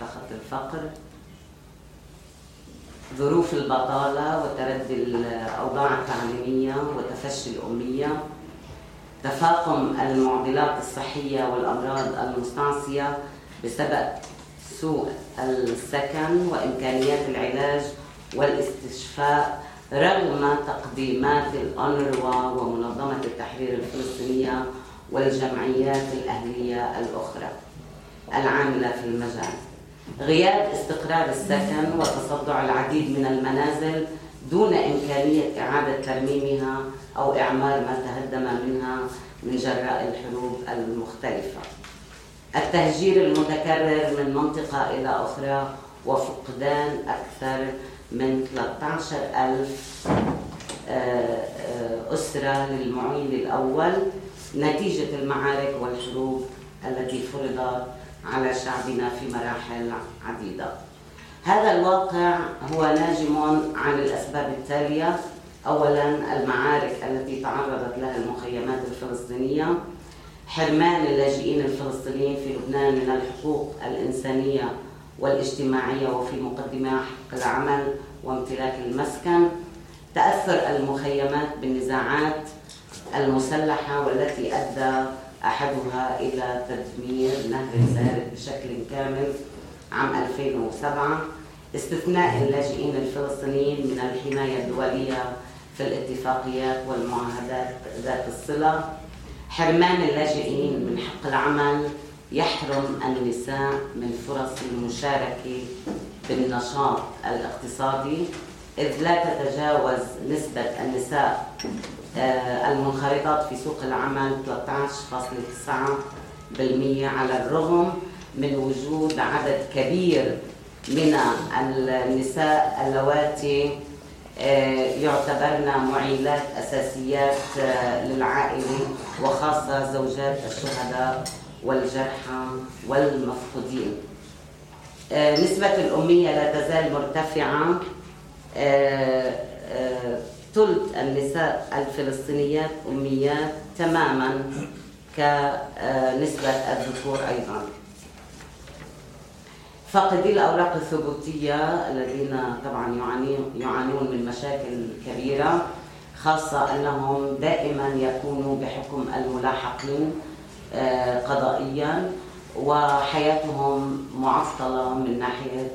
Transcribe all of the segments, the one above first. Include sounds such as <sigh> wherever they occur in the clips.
خط الفقر ظروف البطالة وتردي الأوضاع التعليمية وتفشي الأمية تفاقم المعضلات الصحية والأمراض المستعصية بسبب سوء السكن وإمكانيات العلاج والاستشفاء رغم تقديمات الأنروا ومنظمة التحرير الفلسطينية والجمعيات الأهلية الأخرى العاملة في المجال. غياب استقرار السكن وتصدع العديد من المنازل دون إمكانية إعادة ترميمها أو إعمار ما تهدم منها من جراء الحروب المختلفة. التهجير المتكرر من منطقة إلى أخرى وفقدان أكثر من 13 ألف آه، آه، أسرة للمعين الأول. نتيجة المعارك والحروب التي فرضت على شعبنا في مراحل عديدة. هذا الواقع هو ناجم عن الأسباب التالية. أولا المعارك التي تعرضت لها المخيمات الفلسطينية حرمان اللاجئين الفلسطينيين في لبنان من الحقوق الإنسانية والاجتماعية وفي مقدمها حق العمل وامتلاك المسكن. تأثر المخيمات بالنزاعات المسلحة والتي أدى أحدها إلى تدمير نهر الزارد بشكل كامل عام 2007 استثناء اللاجئين الفلسطينيين من الحماية الدولية في الاتفاقيات والمعاهدات ذات الصلة. حرمان اللاجئين من حق العمل يحرم النساء من فرص المشاركة بالنشاط الاقتصادي إذ لا تتجاوز نسبة النساء المنخرطات في سوق العمل 13.9% على الرغم من وجود عدد كبير من النساء اللواتي آه، يعتبرن معيلات أساسيات آه، للعائلة وخاصة زوجات الشهداء والجرحى والمفقودين. نسبة الأمية لا تزال مرتفعة ثلث النساء الفلسطينيات أميات تماما كنسبة الذكور أيضا. فاقدي الأوراق الثبوتية الذين طبعا يعانون من مشاكل كبيرة خاصة أنهم دائما يكونوا بحكم الملاحقين آه، قضائيا وحياتهم معطلة من ناحية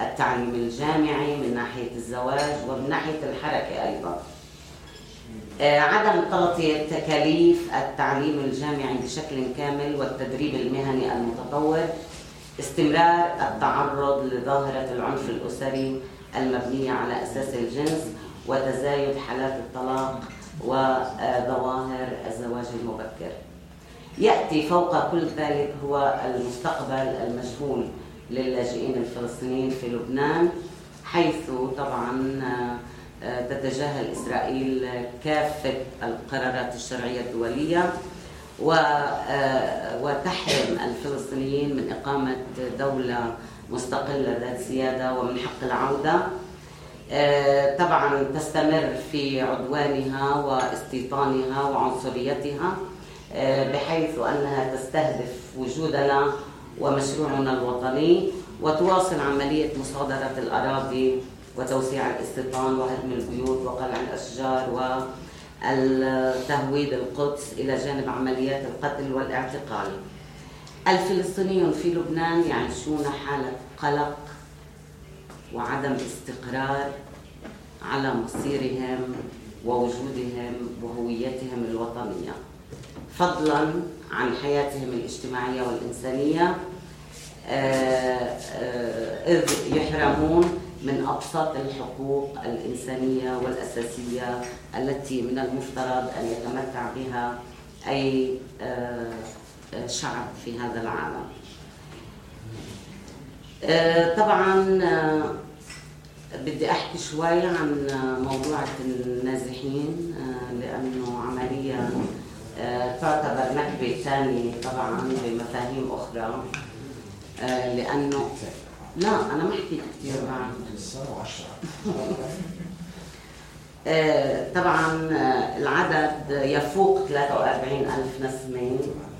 التعليم الجامعي من ناحية الزواج ومن ناحية الحركة أيضا. آه، عدم تغطية تكاليف التعليم الجامعي بشكل كامل والتدريب المهني المتطور استمرار التعرض لظاهرة العنف الأسري المبنية على أساس الجنس وتزايد حالات الطلاق وظواهر الزواج المبكر. يأتي فوق كل ذلك هو المستقبل المجهول للاجئين الفلسطينيين في لبنان حيث طبعا آه، تتجاهل إسرائيل كافة القرارات الشرعية الدولية آه، وتحرم الفلسطينيين من إقامة دولة مستقلة ذات سيادة ومن حق العودة. آه، طبعا تستمر في عدوانها واستيطانها وعنصريتها بحيث أنها تستهدف وجودنا ومشروعنا الوطني وتواصل عملية مصادرة الأراضي وتوسيع الاستيطان وهدم البيوت وقلع الأشجار وتهويد القدس إلى جانب عمليات القتل والاعتقال. الفلسطينيون في لبنان يعيشون حالة قلق وعدم استقرار على مصيرهم ووجودهم وهويتهم الوطنية فضلا عن حياتهم الاجتماعية والإنسانية. إذ يحرمون من أبسط الحقوق الإنسانية والأساسية التي من المفترض أن يتمتع بها أي آه، شعب في هذا العالم. طبعا بدي أحكي شوي عن موضوع النازحين لأنه عمليا تعتبر نكبة ثانية طبعا بمفاهيم أخرى. آه، لأنه لا أنا ما حكيت كثير بعد. <laughs> آه، طبعا آه، العدد يفوق 43 ألف نسمة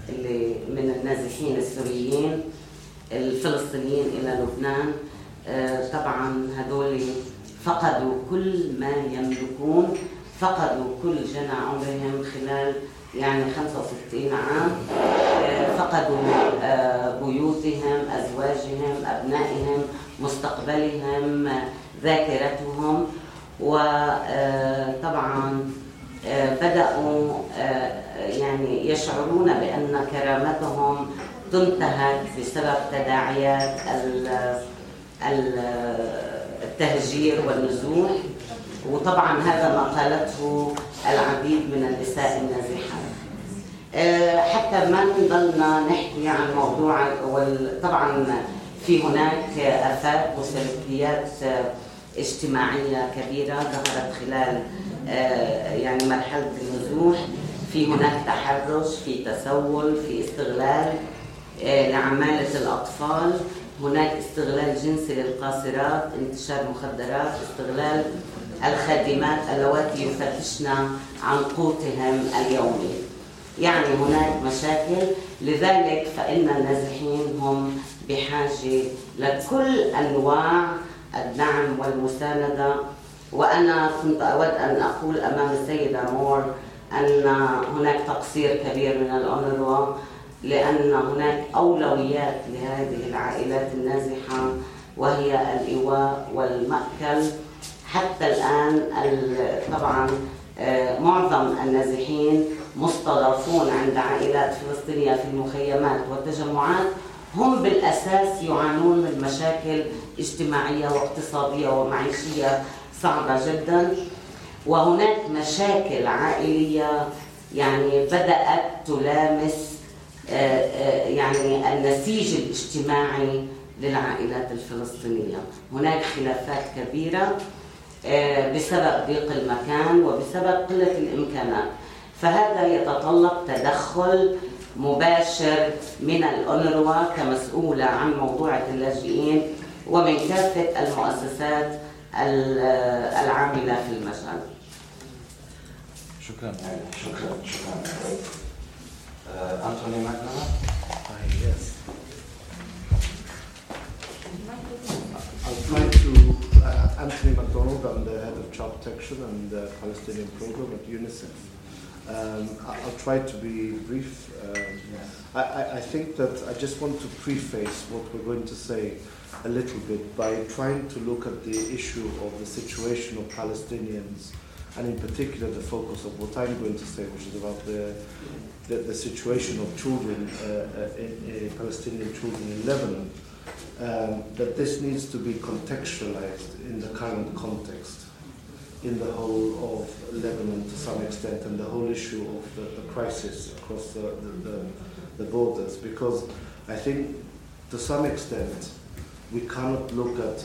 اللي من النازحين السوريين الفلسطينيين إلى لبنان. طبعا هذول فقدوا كل ما يملكون فقدوا كل جنى عمرهم خلال يعني 65 عام فقدوا بيوتهم أزواجهم أبنائهم مستقبلهم ذاكرتهم وطبعا بدأوا يعني يشعرون بأن كرامتهم تنتهك بسبب تداعيات التهجير والنزوح. وطبعا هذا ما قالته العديد من النساء النازحات آه، حتى ما نضلنا نحكي عن موضوع طبعا في هناك افات وسلوكيات اجتماعية كبيرة ظهرت خلال آه، يعني مرحلة النزوح. في هناك تحرش في تسول في استغلال آه، لعمالة الأطفال. هناك استغلال جنسي للقاصرات انتشار مخدرات استغلال الخادمات اللواتي يفتشن عن قوتهم اليومي. يعني هناك مشاكل لذلك فإن النازحين هم بحاجة لكل أنواع الدعم والمساندة. وأنا كنت أود أن أقول أمام السيدة مور أن هناك تقصير كبير من الأونروا لأن هناك أولويات لهذه العائلات النازحة وهي الإيواء والمأكل. حتى الآن طبعا آه، معظم النازحين مستضافون عند عائلات فلسطينية في المخيمات والتجمعات هم بالأساس يعانون من مشاكل اجتماعية واقتصادية ومعيشية صعبة جدا. وهناك مشاكل عائلية يعني بدأت تلامس آه، آه، يعني النسيج الاجتماعي للعائلات الفلسطينية. هناك خلافات كبيرة. بسبب ضيق المكان وبسبب قلة الإمكانات. فهذا يتطلب تدخل مباشر من الأونروا كمسؤولة عن موضوع اللاجئين ومن كافة المؤسسات العاملة في المجال. شكرا. شكرا. شكرا. McNamara? Hi, yes. Uh, Anthony MacDonald, I'm the head of child protection and the Palestinian program at UNICEF. Um, I'll try to be brief. Um, I, I think that I just want to preface what we're going to say a little bit by trying to look at the issue of the situation of Palestinians and in particular the focus of what I'm going to say, which is about the the, the situation of children, uh, uh, in, Palestinian children in Lebanon, um, that this needs to be contextualized in the current context, in the whole of Lebanon to some extent, and the whole issue of the, the crisis across the, the, the borders, because I think to some extent we cannot look at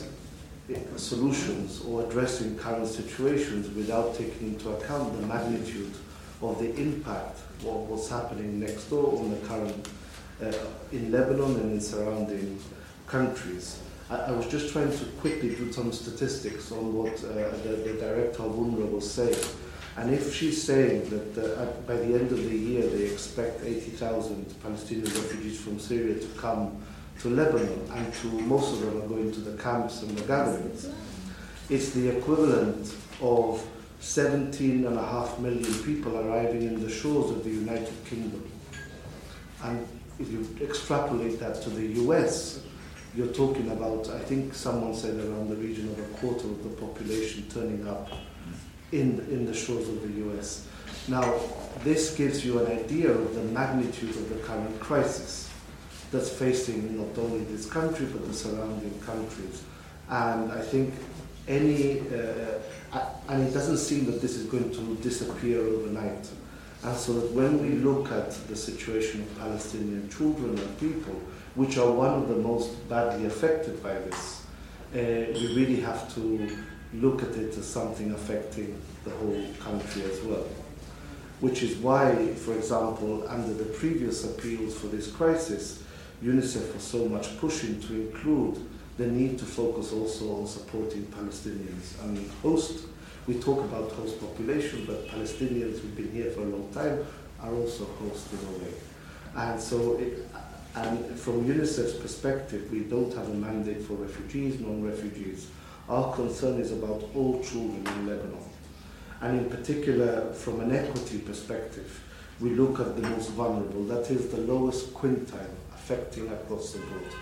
solutions or addressing current situations without taking into account the magnitude of the impact of what's happening next door on the current uh, in Lebanon and in surrounding countries. I, I, was just trying to quickly do some statistics on what uh, the, the, director of UNRWA was saying. And if she's saying that uh, by the end of the year they expect 80,000 Palestinian refugees from Syria to come to Lebanon, and to most of them are going to the camps and the gatherings, it's the equivalent of 17 and a half million people arriving in the shores of the United Kingdom. And if you extrapolate that to the US, you're talking about, I think someone said around the region of a quarter of the population turning up in, in the shores of the US. Now, this gives you an idea of the magnitude of the current crisis that's facing not only this country but the surrounding countries. And I think any uh, and it doesn't seem that this is going to disappear overnight. And so that when we look at the situation of Palestinian children and people, which are one of the most badly affected by this, uh, we really have to look at it as something affecting the whole country as well. Which is why, for example, under the previous appeals for this crisis, UNICEF was so much pushing to include the need to focus also on supporting Palestinians. Mean, host, we talk about host population, but Palestinians who've been here for a long time are also host in a way. And so it, And from UNICEF's perspective, we don't have a mandate for refugees, non-refugees. Our concern is about all children in Lebanon. And in particular, from an equity perspective, we look at the most vulnerable, that is the lowest quintile affecting across the board.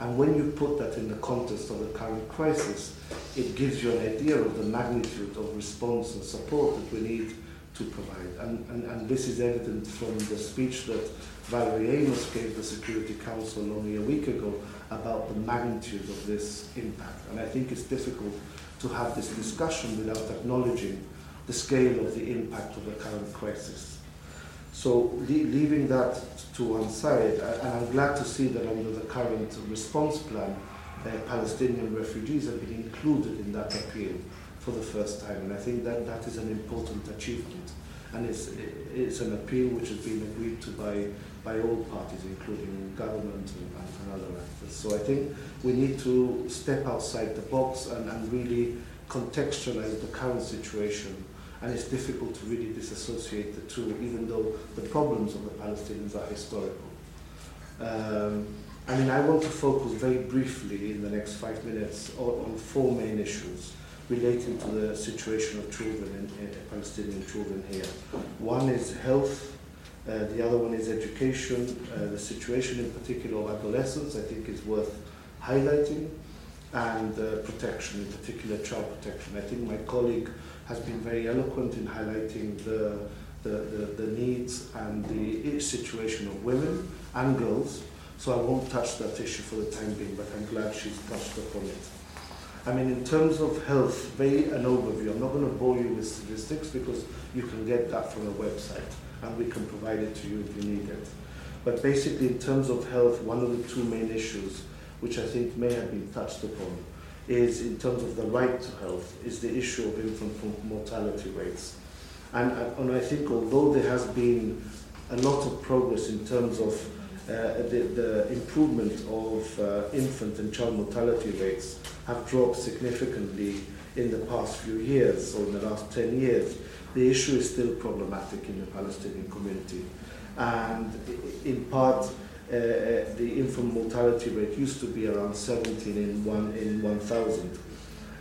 And when you put that in the context of the current crisis, it gives you an idea of the magnitude of response and support that we need to provide. And, and, and this is evident from the speech that Valerie Amos gave the Security Council only a week ago about the magnitude of this impact. And I think it's difficult to have this discussion without acknowledging the scale of the impact of the current crisis. So leaving that to one side, and I'm glad to see that under the current response plan, uh, Palestinian refugees have been included in that appeal for the first time. And I think that that is an important achievement. And it's, it's an appeal which has been agreed to by, by all parties, including government and, and other actors. So I think we need to step outside the box and, and really contextualize the current situation and it's difficult to really disassociate the two, even though the problems of the Palestinians are historical. Um, I mean, I want to focus very briefly in the next five minutes on, on four main issues relating to the situation of children, in, in Palestinian children here. One is health, uh, the other one is education, uh, the situation in particular of adolescents, I think is worth highlighting, and uh, protection, in particular child protection. I think my colleague has been very eloquent in highlighting the, the, the, the needs and the situation of women and girls. So I won't touch that issue for the time being, but I'm glad she's touched upon it. I mean, in terms of health, very an overview. I'm not going to bore you with statistics because you can get that from a website and we can provide it to you if you need it. But basically, in terms of health, one of the two main issues, which I think may have been touched upon, is in terms of the right to health, is the issue of infant mortality rates. And, and I think although there has been a lot of progress in terms of uh, the, the improvement of uh, infant and child mortality rates have dropped significantly in the past few years or in the last 10 years, the issue is still problematic in the Palestinian community. And in part, uh, uh, the infant mortality rate used to be around 17 in, one, in 1,000.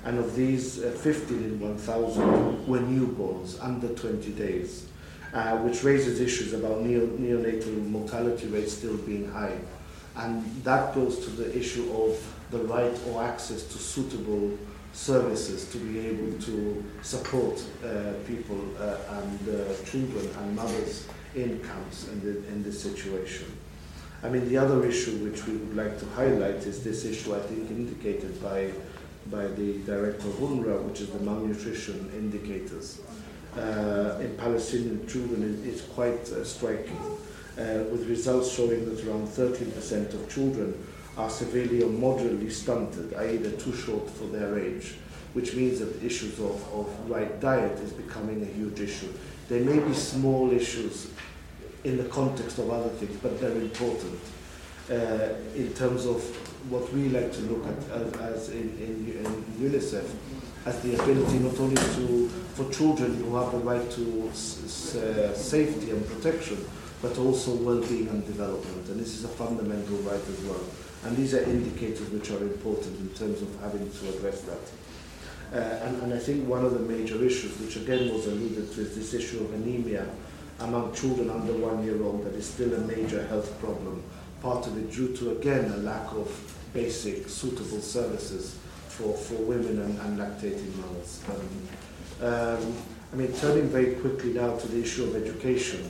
And of these, uh, 15 in 1,000 were newborns under 20 days, uh, which raises issues about neo- neonatal mortality rates still being high. And that goes to the issue of the right or access to suitable services to be able to support uh, people uh, and uh, children and mothers in camps in, in this situation. I mean, the other issue which we would like to highlight is this issue, I think, indicated by, by the director of UNRWA, which is the malnutrition indicators. Uh, in Palestinian children, it's quite uh, striking, uh, with results showing that around 13% of children are severely or moderately stunted, i.e., they're too short for their age, which means that issues of, of right diet is becoming a huge issue. There may be small issues in the context of other things, but they're important uh, in terms of what we like to look at as, as in, in, in UNICEF as the ability not only to for children who have the right to s- uh, safety and protection, but also well-being and development. And this is a fundamental right as well. And these are indicators which are important in terms of having to address that. Uh, and, and I think one of the major issues, which again was alluded to, is this issue of anemia among children under one year old that is still a major health problem, part of it due to, again, a lack of basic suitable services for, for women and, and lactating mothers. Um, um, I mean, turning very quickly now to the issue of education.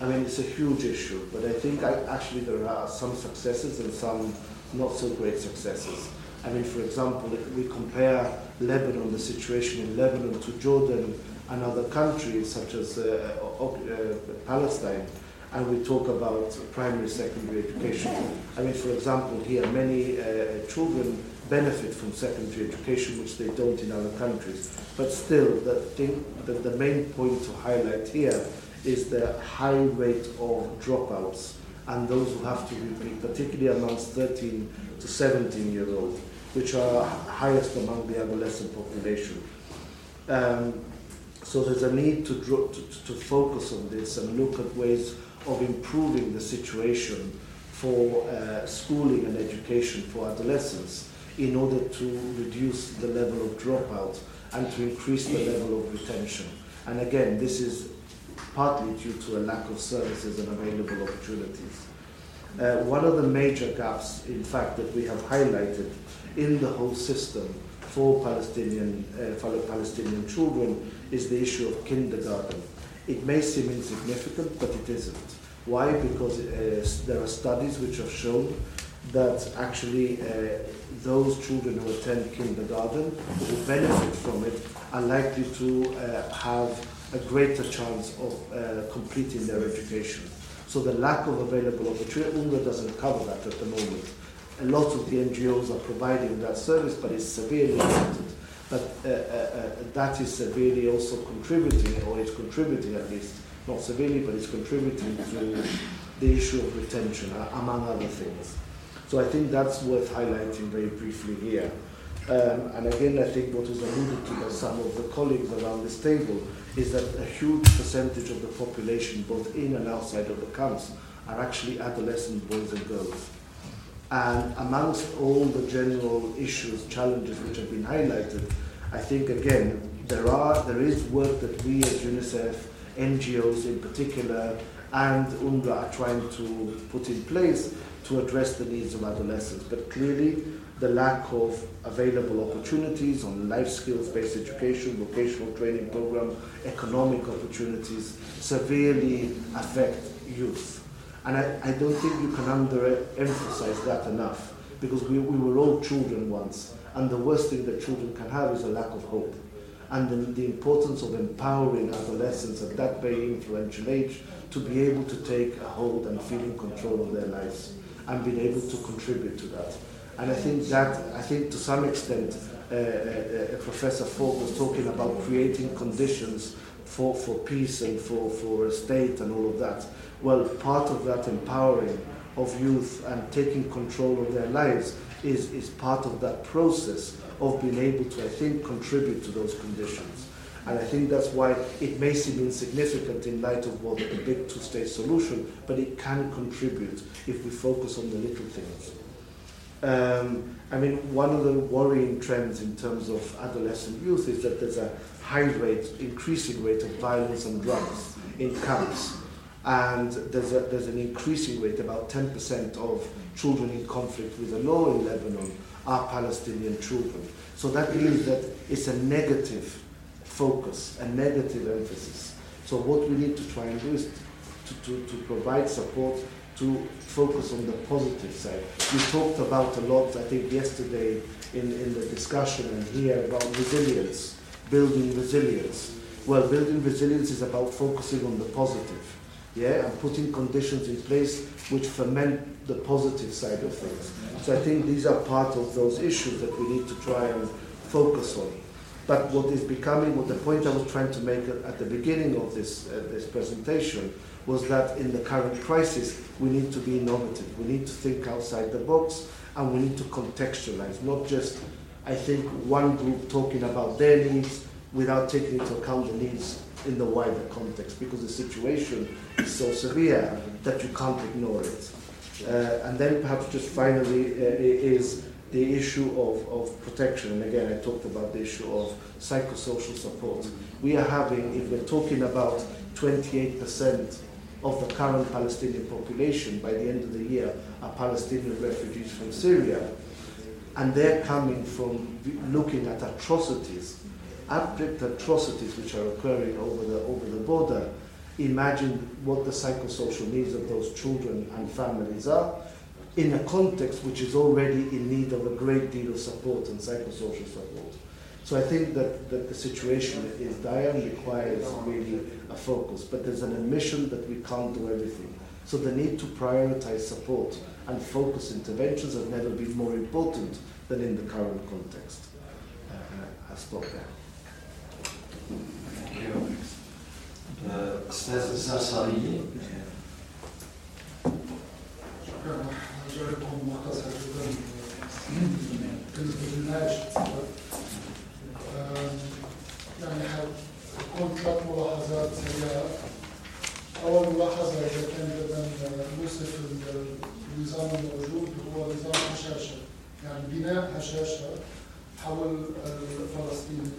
I mean, it's a huge issue, but I think I, actually there are some successes and some not so great successes. I mean, for example, if we compare Lebanon, the situation in Lebanon to Jordan and other countries such as uh, uh, Palestine, and we talk about primary, secondary education. I mean, for example, here many uh, children benefit from secondary education, which they don't in other countries. But still, the, thing, the, the main point to highlight here is the high rate of dropouts and those who have to repeat, particularly amongst 13 to 17 year olds, which are highest among the adolescent population. Um, so there's a need to, to, to focus on this and look at ways of improving the situation for uh, schooling and education for adolescents in order to reduce the level of dropout and to increase the level of retention. And again, this is partly due to a lack of services and available opportunities. Uh, one of the major gaps, in fact, that we have highlighted in the whole system for Palestinian, uh, fellow Palestinian children is the issue of kindergarten. It may seem insignificant, but it isn't. Why? Because uh, there are studies which have shown that actually uh, those children who attend kindergarten who benefit from it are likely to uh, have a greater chance of uh, completing their education. So the lack of available opportunity, UNRWA doesn't cover that at the moment. A lot of the NGOs are providing that service, but it's severely limited. But uh, uh, uh, that is severely also contributing, or it's contributing at least, not severely, but it's contributing to the issue of retention, uh, among other things. So I think that's worth highlighting very briefly here. Um, and again, I think what was alluded to by some of the colleagues around this table is that a huge percentage of the population, both in and outside of the camps, are actually adolescent boys and girls. And amongst all the general issues, challenges which have been highlighted, I think again there are there is work that we as UNICEF, NGOs in particular, and UNRWA are trying to put in place to address the needs of adolescents. But clearly, the lack of available opportunities on life skills-based education, vocational training program, economic opportunities severely affect youth. And I, I don't think you can underemphasize that enough because we, we were all children once. And the worst thing that children can have is a lack of hope. And the, the importance of empowering adolescents at that very influential age to be able to take a hold and feel in control of their lives and being able to contribute to that. And I think that, I think to some extent, uh, uh, uh, Professor Falk was talking about creating conditions for, for peace and for, for a state and all of that. Well, part of that empowering of youth and taking control of their lives is, is part of that process of being able to, I think, contribute to those conditions. And I think that's why it may seem insignificant in light of what the big two-state solution, but it can contribute if we focus on the little things. Um, I mean, one of the worrying trends in terms of adolescent youth is that there's a high rate, increasing rate of violence and drugs in camps. And there's, a, there's an increasing rate, about 10% of children in conflict with the law in Lebanon are Palestinian children. So that means that it's a negative focus, a negative emphasis. So what we need to try and do is to, to, to provide support to focus on the positive side. We talked about a lot, I think, yesterday in, in the discussion and here about resilience, building resilience. Well, building resilience is about focusing on the positive, yeah, and putting conditions in place which ferment the positive side of things. So I think these are part of those issues that we need to try and focus on. But what is becoming, what the point I was trying to make at the beginning of this, uh, this presentation was that in the current crisis, we need to be innovative. We need to think outside the box and we need to contextualize, not just, I think, one group talking about their needs without taking into account the needs in the wider context because the situation is so severe that you can't ignore it. Uh, and then perhaps just finally uh, is the issue of, of protection. And again, I talked about the issue of psychosocial support. Mm-hmm. We are having, if we're talking about 28% of the current Palestinian population by the end of the year are Palestinian refugees from Syria. And they're coming from looking at atrocities, abject atrocities which are occurring over the, over the border. Imagine what the psychosocial needs of those children and families are in a context which is already in need of a great deal of support and psychosocial support. So I think that, that the situation is dire and requires really a focus. But there's an admission that we can't do everything. So the need to prioritize support and focus interventions has never been more important than in the current context. Uh, I stop there. Thank you. Uh, مختصر جدا بالنسبة للناقش يعني حتكون ثلاث ملاحظات سريعة أول ملاحظة إذا كان بدنا نوصف النظام يعني بناء هشاشة حول الفلسطيني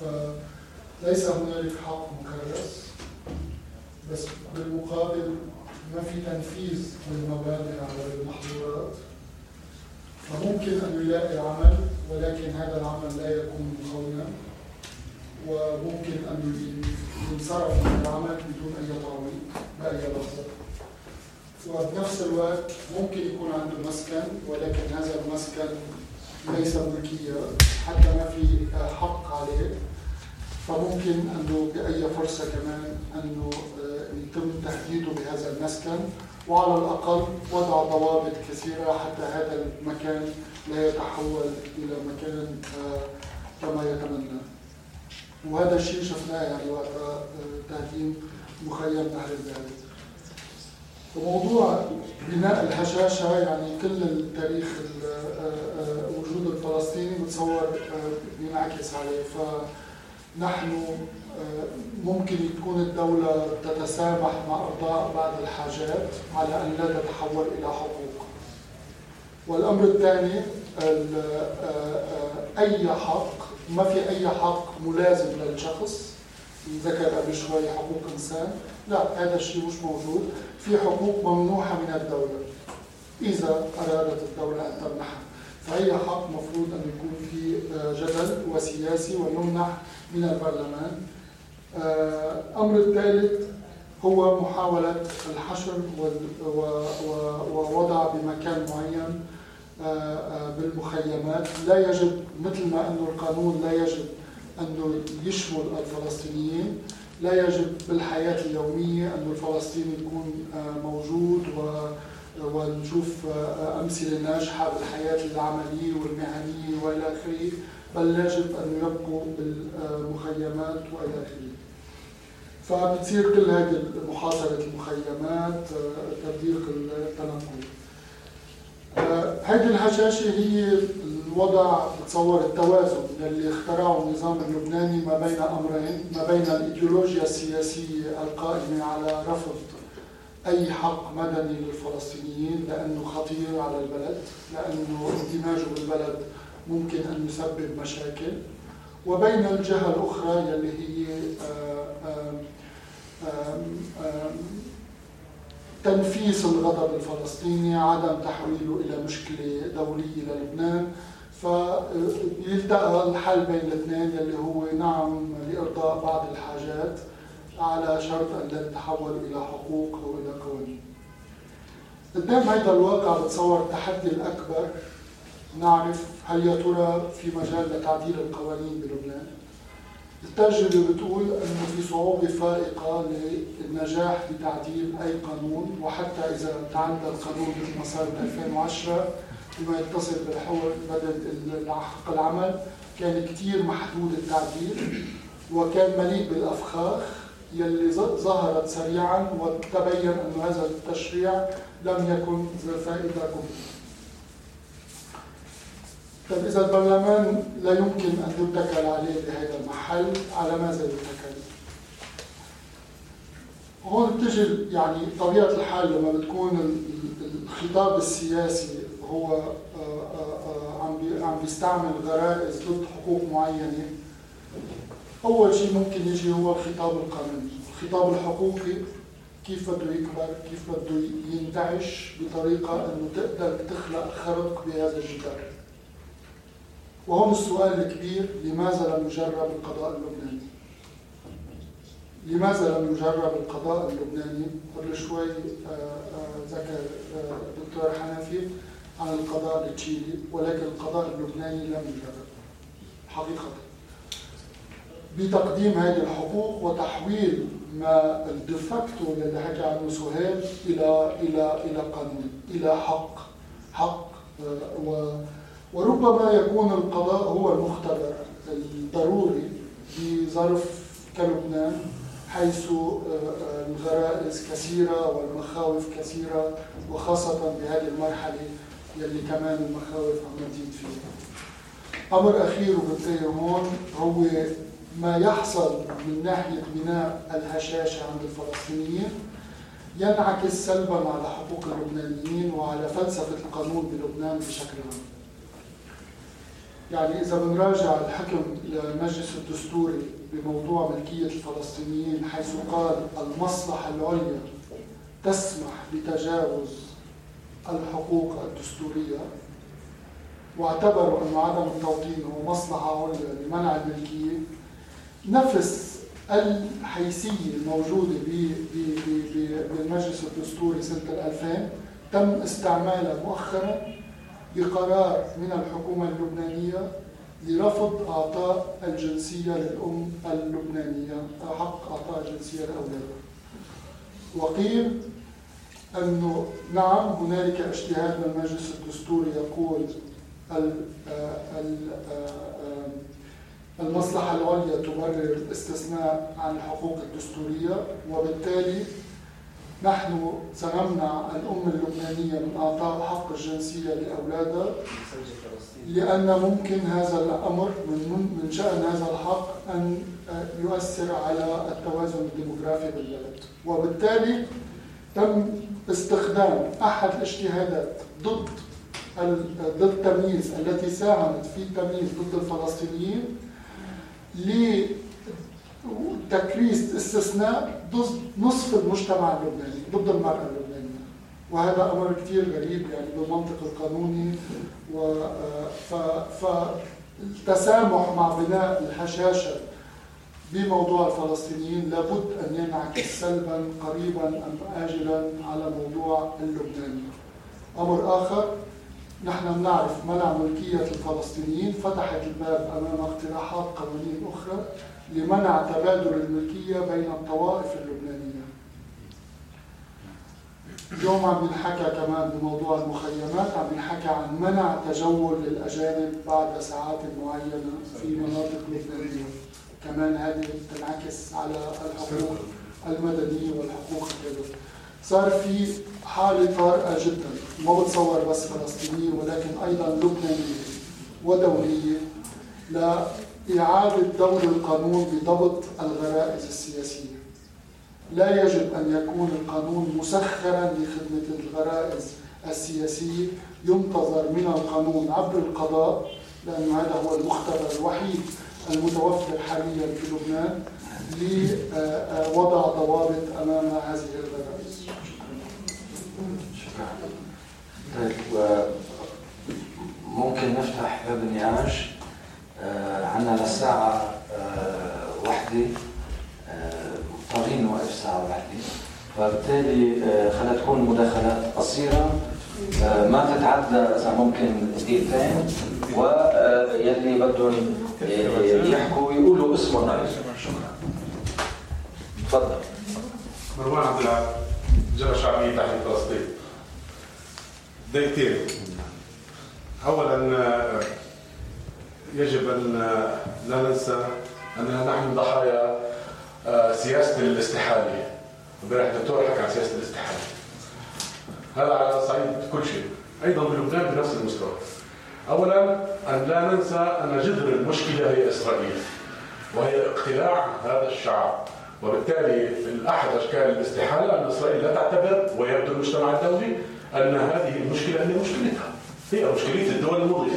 فليس هنالك حق مكرس بس بالمقابل ما في تنفيذ للمبادئ. فممكن أن يلاقي عمل ولكن هذا العمل لا يكون مقونا وممكن أن ينصرف من العمل بدون أي تعويض بأي لحظة. وبنفس الوقت ممكن يكون عنده مسكن ولكن هذا المسكن ليس ملكية حتى ما في حق عليه. فممكن أنه بأي فرصة كمان آه، يتم تهديده بهذا المسكن. وعلى الأقل وضع ضوابط كثيرة حتى هذا المكان لا يتحول إلى مكان آه، كما يتمنى. وهذا الشيء شفناه يعني وقت آه، تهديم مخيم نهر البارد وموضوع بناء الهشاشة يعني كل التاريخ وجود الفلسطيني بتصور بينعكس عليه. ف نحن آه، ممكن تكون الدولة تتسامح مع إرضاء بعض الحاجات على أن لا تتحول إلى حقوق. والأمر الثاني آه، آه، أي حق ما في أي حق ملازم للشخص. ذكر قبل شوي حقوق إنسان لا هذا الشيء مش موجود. في حقوق ممنوحة من الدولة. إذا أرادت الدولة أن تمنحها فأي حق مفروض أن يكون في جدل وسياسي ويمنح من البرلمان. الأمر آه، الثالث هو محاولة الحشر ووضع بمكان معين آه، آه، بالمخيمات. لا يجب مثل ما أنه القانون لا يجب أنه يشمل الفلسطينيين لا يجب بالحياة اليومية أن الفلسطيني يكون موجود ونشوف أمثلة ناجحة بالحياة العملية والمهنية وإلى آخره بل يجب أن يبقوا بالمخيمات وإلى آخره. فبتصير كل هذه محاصرة المخيمات تضييق التنقل. هذه الهشاشة هي الوضع بتصور التوازن اللي اخترعه النظام اللبناني ما بين أمرين ما بين الإيديولوجيا السياسية القائمة على رفض أي حق مدني للفلسطينيين لأنه خطير على البلد لأنه اندماجه بالبلد ممكن أن يسبب مشاكل. وبين الجهة الأخرى يلي هي آه، تنفيس الغضب الفلسطيني عدم تحويله إلى مشكلة دولية للبنان. فيلتقى الحل بين الاثنين يلي هو نعم لإرضاء بعض الحاجات. على شرط أن لا تتحول إلى حقوق أو إلى قوانين. قدام هذا الواقع بتصور التحدي الأكبر. نعرف هل يا ترى في مجال لتعديل القوانين بلبنان؟ التجربة بتقول أنه في صعوبة فائقة للنجاح بتعديل أي قانون وحتى إذا تعدل القانون مثل ما صار ب 2010 فيما يتصل بالحول بدل حق العمل كان كثير محدود التعديل وكان مليء بالأفخاخ. يلي ظهرت سريعا وتبين أن هذا التشريع لم يكن ذا فائدة كبرى طيب إذا البرلمان لا يمكن أن يتكل عليه بهذا المحل على ماذا يتكل؟ هون بتجي يعني طبيعة الحال لما بتكون الخطاب السياسي هو آه، آه، آه، عم عم بيستعمل غرائز ضد حقوق معينة أول شيء ممكن يجي هو الخطاب القانوني الخطاب الحقوقي كيف بده يكبر كيف بده ينتعش بطريقة أنه تقدر تخلق خرق بهذا الجدار وهون السؤال الكبير لماذا لم يجرب القضاء اللبناني؟ لماذا لم يجرب القضاء اللبناني؟ قبل شوي آه، آه، ذكر الدكتور آه، حنفي عن القضاء التشيلي ولكن القضاء اللبناني لم يجرب حقيقة بتقديم هذه الحقوق وتحويل ما الديفاكتو اللي حكى عنه سهيل إلى إلى إلى قانون إلى حق حق و وربما يكون القضاء هو المختبر الضروري في ظرف كلبنان حيث آه، آه، الغرائز كثيرة والمخاوف كثيرة وخاصة بهذه المرحلة يلي كمان المخاوف عم تزيد فيها. أمر أخير وبنتهي هون هو ما يحصل من ناحية بناء الهشاشة عند الفلسطينيين ينعكس سلبا على حقوق اللبنانيين وعلى فلسفة القانون بلبنان بشكل عام. يعني إذا بنراجع الحكم للمجلس الدستوري بموضوع ملكية الفلسطينيين حيث قال المصلحة العليا تسمح بتجاوز الحقوق الدستورية واعتبروا أن عدم التوطين هو مصلحة عليا لمنع الملكية نفس الحيثية الموجودة بالمجلس الدستوري سنة 2000 تم استعمالها مؤخرا بقرار من الحكومة اللبنانية لرفض إعطاء الجنسية للأم اللبنانية حق إعطاء الجنسية لأولادها. وقيل أنه نعم هنالك اجتهاد من المجلس الدستوري يقول المصلحة العليا تبرر الاستثناء عن الحقوق الدستورية وبالتالي نحن سنمنع الأم اللبنانية من إعطاء حق الجنسية لأولادها لأن ممكن هذا الأمر من من شأن هذا الحق أن يؤثر على التوازن الديموغرافي بالبلد. وبالتالي تم استخدام أحد الاجتهادات ضد ضد التمييز التي ساهمت في التمييز ضد الفلسطينيين لتكريس استثناء ضد نصف المجتمع اللبناني ضد المرأة اللبنانية. وهذا أمر كثير غريب يعني بالمنطق القانوني و فالتسامح مع بناء الهشاشة بموضوع الفلسطينيين لابد أن ينعكس سلبا قريبا أم آجلا على موضوع اللبناني. أمر آخر نحن نعرف منع ملكية الفلسطينيين فتحت الباب أمام اقتراحات قانونية أخرى لمنع تبادل الملكية بين الطوائف اللبنانية. اليوم عم ينحكى كمان بموضوع المخيمات عم ينحكى عن منع تجول للأجانب بعد ساعات معينة في مناطق لبنانية. كمان هذه تنعكس على الحقوق المدنية والحقوق الجديدة صار في حالة طارئة جدا ما بتصور بس فلسطينية ولكن أيضا لبنانية ودولية لإعادة دور القانون بضبط الغرائز السياسية. لا يجب أن يكون القانون مسخرا لخدمة الغرائز السياسية. ينتظر من القانون عبر القضاء لأن هذا هو المختبر الوحيد المتوفر حاليا في لبنان لوضع ضوابط أمام هذه الغرائز. ممكن نفتح باب النقاش. آه، عندنا للساعة آه، واحدة آه، مضطرين نوقف ساعة واحدة فبالتالي خلينا تكون مداخلات قصيرة. ما تتعدى إذا ممكن دقيقتين ويلي بدهم يحكوا يقولوا اسمهم شكرا تفضل. مروان عبد العال جبهة شعبية تحرير فلسطين. دقيقتين. اولا يجب أن لا ننسى أننا نحن ضحايا آه، سياسة الاستحالة. امبارح الدكتور حكى عن سياسة الاستحالة. هذا على صعيد كل شيء أيضا بلبنان بنفس المستوى. اولا أن لا ننسى أن جذر المشكلة هي إسرائيل وهي اقتلاع هذا الشعب. وبالتالي احد أشكال الاستحالة أن إسرائيل لا تعتبر ويبدو المجتمع الدولي أن هذه المشكلة هي مشكلتها. هي مشكلة الدول المضيفة.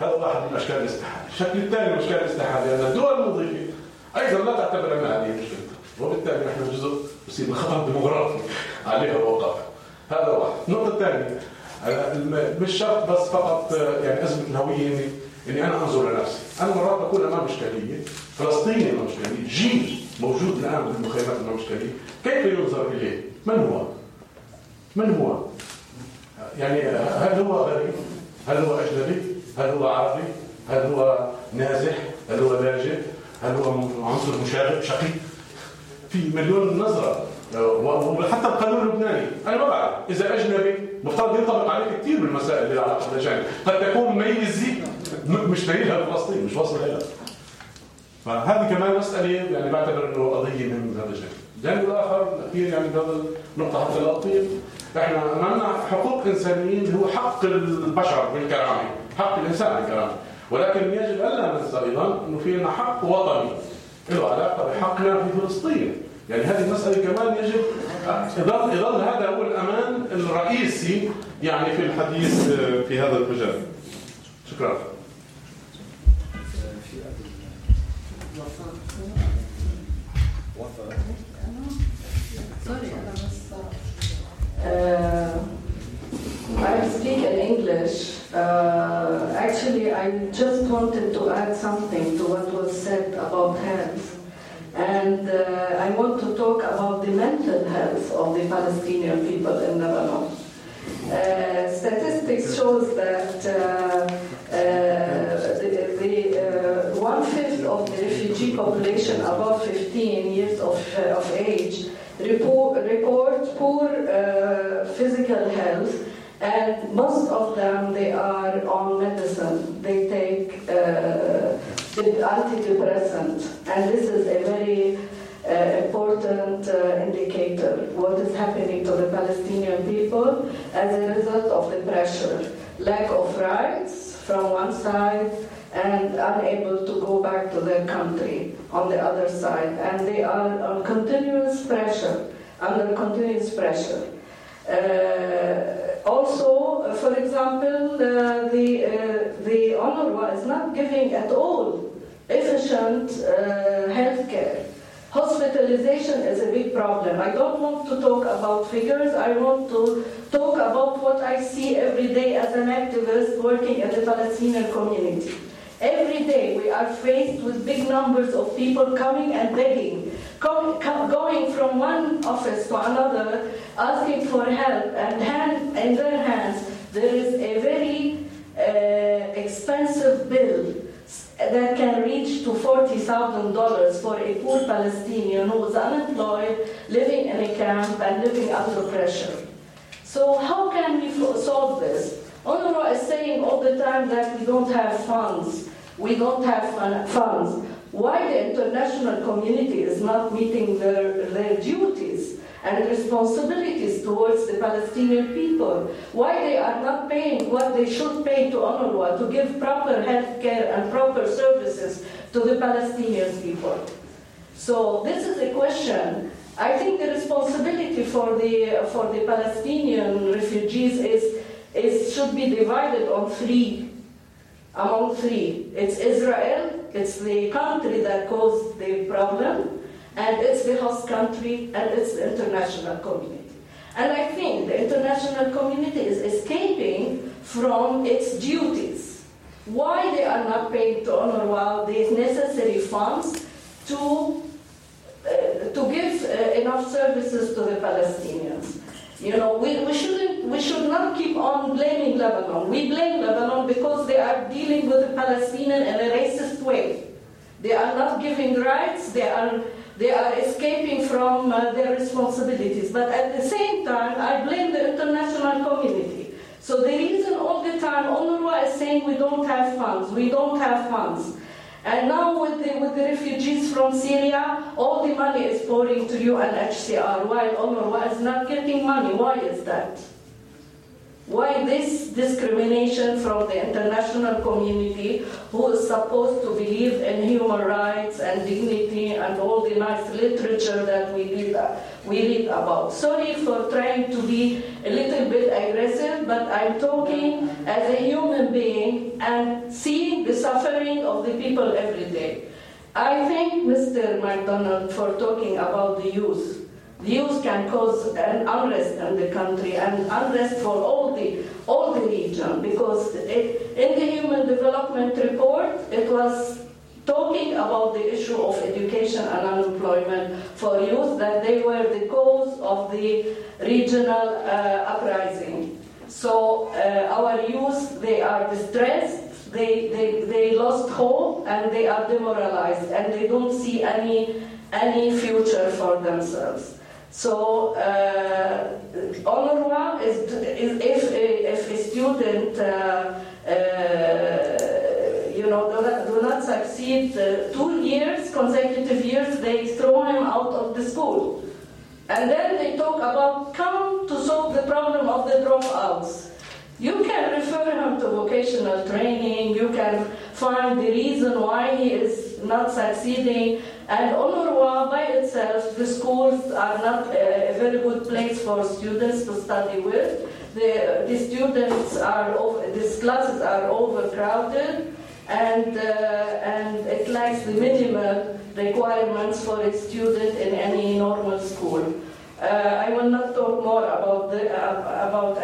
هذا واحد من أشكال الاستحالة. الشكل الثاني من أشكال الاستحالة أن الدول المضيفة أيضا لا تعتبر ان هذه مشكلتها. وبالتالي نحن جزء يصير من خطر ديموغرافي عليها وقافه هذا واحد. النقطة الثانية مش شرط بس فقط يعني أزمة الهوية اني اني أنا أنظر لنفسي، أنا مرات بكون أمام إشكالية، فلسطيني أمام إشكالية، جيل موجود الآن بالمخيمات امام اشكاليه، كيف ينظر إليه؟ من هو؟ من هو؟ يعني هل هو غريب؟ هل هو أجنبي؟ هل هو عربي؟ هل هو نازح؟ هل هو لاجئ؟ هل هو عنصر مشاغب شقي؟ في مليون نظرة وحتى القانون اللبناني أنا ما بعرف إذا أجنبي مفترض ينطبق عليك كثير من المسائل اللي علاقة بالأجانب قد تكون ميزي مش دليلها فلسطين مش واصل لها فهذه كمان مسألة يعني بعتبر إنه قضية من هذا الجانب الجانب الآخر الأخير يعني بهذا النقطة حتى لا أطيل. إحنا أمامنا حقوق اللي هو حق البشر بالكرامة حق الإنسان بالكرامة. ولكن يجب الا ننسى أيضا إنه في لنا حق وطني له علاقة بحقنا في فلسطين. يعني هذه المسألة كمان يجب يظل يظل هذا هو الأمان الرئيسي يعني في الحديث في هذا المجال شكرا. Sorry, I. Uh, I speak in English. Uh, actually, I just wanted to add something to what was said about health. And uh, I want to talk about the mental health of the Palestinian people in Lebanon. Uh, statistics shows that uh, population above 15 years of, uh, of age report, report poor uh, physical health and most of them they are on medicine. They take uh, antidepressant. And this is a very uh, important uh, indicator what is happening to the palestinian people as a result of the pressure. Lack of rights from one side and unable to go back to their country on the other side and they are on continuous pressure under continuous pressure uh, also, for example, uh, the, uh, the UNRWA is not giving at all efficient uh, health care. Hospitalization is a big problem. I don't want to talk about figures. I want to talk about what I see every day as an activist working in the Palestinian community. Every day we are faced with big numbers of people coming and begging, com- com- going from one office to another, asking for help, and hand, in their hands there is a very uh, expensive bill that can reach to $40,000 for a poor Palestinian who is unemployed, living in a camp, and living under pressure. So how can we solve this? UNRWA is saying all the time that we don't have funds. We don't have funds. Why the international community is not meeting their, their duties and responsibilities towards the Palestinian people? Why they are not paying what they should pay to UNRWA to give proper health care and proper services to the Palestinian people? So this is a question. I think the responsibility for the, for the Palestinian refugees is, is, should be divided on three among three. It's Israel, it's the country that caused the problem, and it's the host country, and it's the international community. And I think the international community is escaping from its duties. Why they are not paying to UNRWA these necessary funds to, uh, to give uh, enough services to the Palestinians? You know, we, we shouldn't we should not keep on blaming Lebanon. We blame Lebanon are dealing with the Palestinian in a racist way. They are not giving rights, they are they are escaping from uh, their responsibilities. But at the same time, I blame the international community. So the reason all the time UNRWA is saying we don't have funds, we don't have funds. And now with the, with the refugees from Syria, all the money is pouring to UNHCR while UNRWA is not getting money. Why is that? Why this discrimination from the international community who is supposed to believe in human rights and dignity and all the nice literature that we read, uh, we read about? Sorry for trying to be a little bit aggressive, but I'm talking as a human being and seeing the suffering of the people every day. I thank Mr. MacDonald for talking about the youth. Youth can cause an unrest in the country and unrest for all the all the region because it, in the Human Development Report it was talking about the issue of education and unemployment for youth that they were the cause of the regional uh, uprising. So uh, our youth they are distressed they, they, they lost hope and they are demoralized and they don't see any, any future for themselves. So uh, UNRWA is, is if, if a student uh, uh, you know do not, do not succeed uh, two years consecutive years they throw him out of the school and then they talk about come to solve the problem of the dropouts you can refer him to vocational training, you can find the reason why he is not succeeding. And UNRWA by itself, the schools are not a very good place for students to study with. The, the students are, over, these classes are overcrowded and, uh, and it lacks the minimal requirements for a student in any normal school. Uh, I will not talk more about, the, uh, about